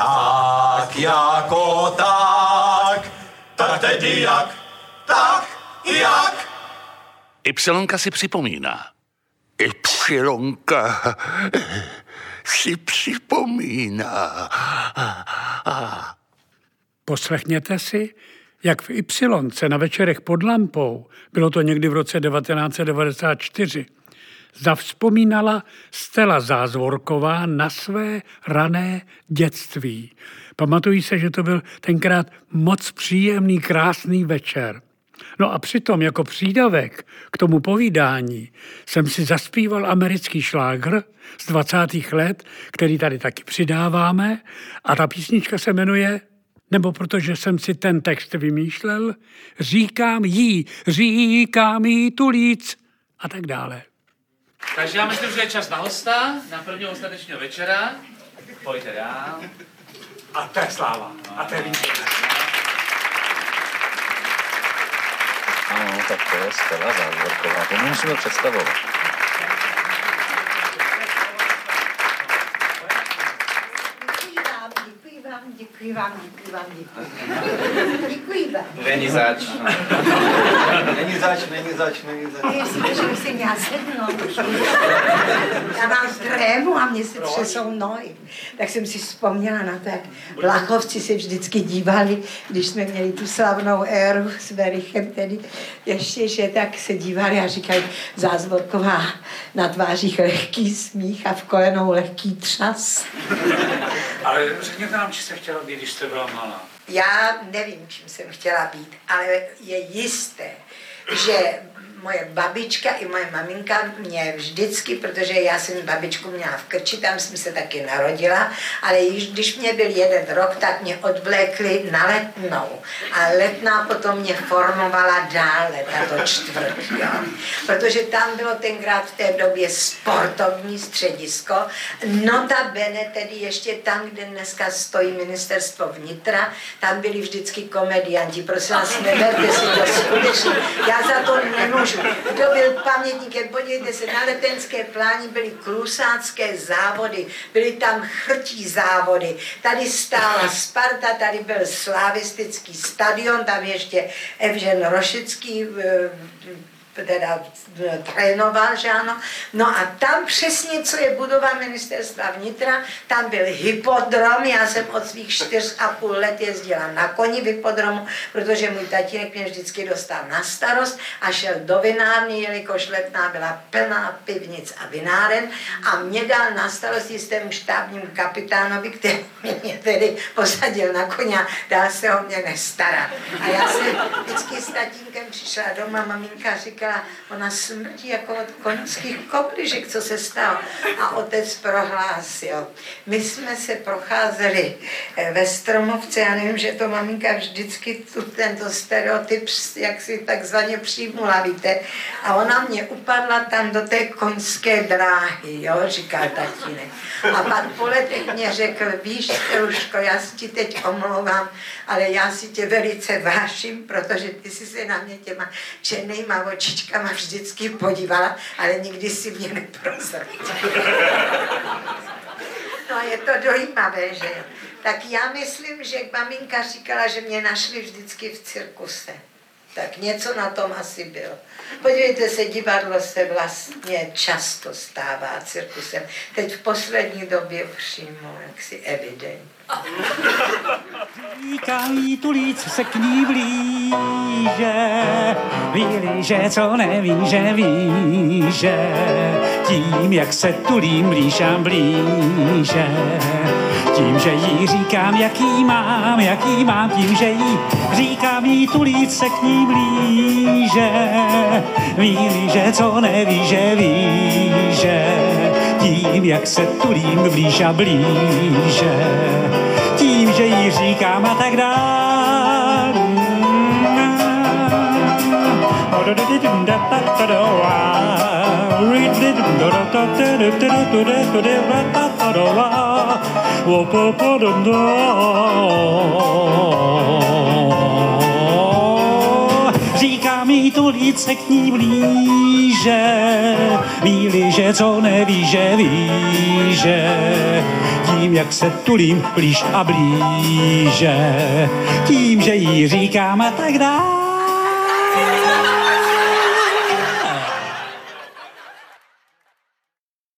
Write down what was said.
Tak jako tak, tak tedy jak, tak jak. Ypsilonka si připomíná. Ypsilonka si připomíná. Poslechněte si, jak v Ypsilonce na večerech pod lampou, bylo to někdy v roce 1994, zavzpomínala Stella Zázvorková na své rané dětství. Pamatují se, že to byl tenkrát moc příjemný, krásný večer. No a přitom jako přídavek k tomu povídání jsem si zaspíval americký šlágr z 20. let, který tady taky přidáváme a ta písnička se jmenuje nebo protože jsem si ten text vymýšlel, říkám jí, říkám jí tulíc a tak dále. Takže já myslím, že je čas na hosta, na prvního ostatečního večera. Pojďte dál. A to je sláva. A to je Ano, tak to je Stella Zázvorková, to musíme představovat. Děkuji vám, děkuji vám, děkuji. Děkuji vám. Není zač. Není zač, není zač, není zač. Jestli, že jsem já sednout. Já vás drému a mě se třesou nohy. Tak jsem si vzpomněla na to, jak Vlachovci se vždycky dívali, když jsme měli tu slavnou éru s Verichem, tedy ještě, že tak se dívali a říkají Zázvorková na tvářích lehký smích a v kolenou lehký třas. Ale řekněte nám, či se chtěla být, když jste byla malá. Já nevím, čím jsem chtěla být, ale je jisté, že moje babička i moje maminka mě vždycky, protože já jsem babičku měla v krči, tam jsem se taky narodila, ale již když mě byl jeden rok, tak mě odvlékli na letnou. A letná potom mě formovala dále, tato čtvrt. Jo. Protože tam bylo tenkrát v té době sportovní středisko, notabene tedy ještě tam, kde dneska stojí ministerstvo vnitra, tam byli vždycky komedianti. Prosím vás, neberte si to skutečně. Já za to nemůžu můžu. Kdo byl pamětníkem, podívejte se, na letenské pláni byly klusácké závody, byly tam chrtí závody. Tady stála Sparta, tady byl slavistický stadion, tam ještě Evžen Rošický eh, teda trénoval, že ano. No a tam přesně, co je budova ministerstva vnitra, tam byl hypodrom, já jsem od svých čtyř a půl let jezdila na koni v hypodromu, protože můj tatínek mě vždycky dostal na starost a šel do vinárny, jelikož letná byla plná pivnic a vináren a mě dal na starost jistému štábnímu kapitánovi, který mě tedy posadil na koně a se o mě nestarat. A já jsem vždycky s tatínkem přišla doma, maminka říkala, ona smrtí jako od koňských kobližek, co se stalo. A otec prohlásil. My jsme se procházeli eh, ve Stromovce, já nevím, že to maminka vždycky tu, tento stereotyp, jak si takzvaně přijmula, víte. A ona mě upadla tam do té koňské dráhy, jo, říká tatínek. A pak po letech mě řekl, víš, Ruško, já si ti teď omlouvám, ale já si tě velice váším, protože ty jsi se na mě těma černýma očičkama vždycky podívala, ale nikdy si mě neprozradila. No je to dojímavé, že jo. Tak já myslím, že maminka říkala, že mě našli vždycky v cirkuse. Tak něco na tom asi bylo. Podívejte se, divadlo se vlastně často stává cirkusem. Teď v poslední době přímo jaksi evidentně. Říkají tu co se k ní blíže, víli, že co neví, že ví, že tím, jak se tulím blíž a blíže, tím, že jí říkám, jaký mám, jaký mám, tím, že jí říkám, jí tu se k ní blíže, víli, že co neví, že ví, že tím, jak se tulím blíž a blíže, tím, že jí říkám a tak dále. Říká mi tu líce k ní blíže, víli, že co neví, že ví, že tím jak se tulím blíž a blíže, tím, že jí říkáme tak dál.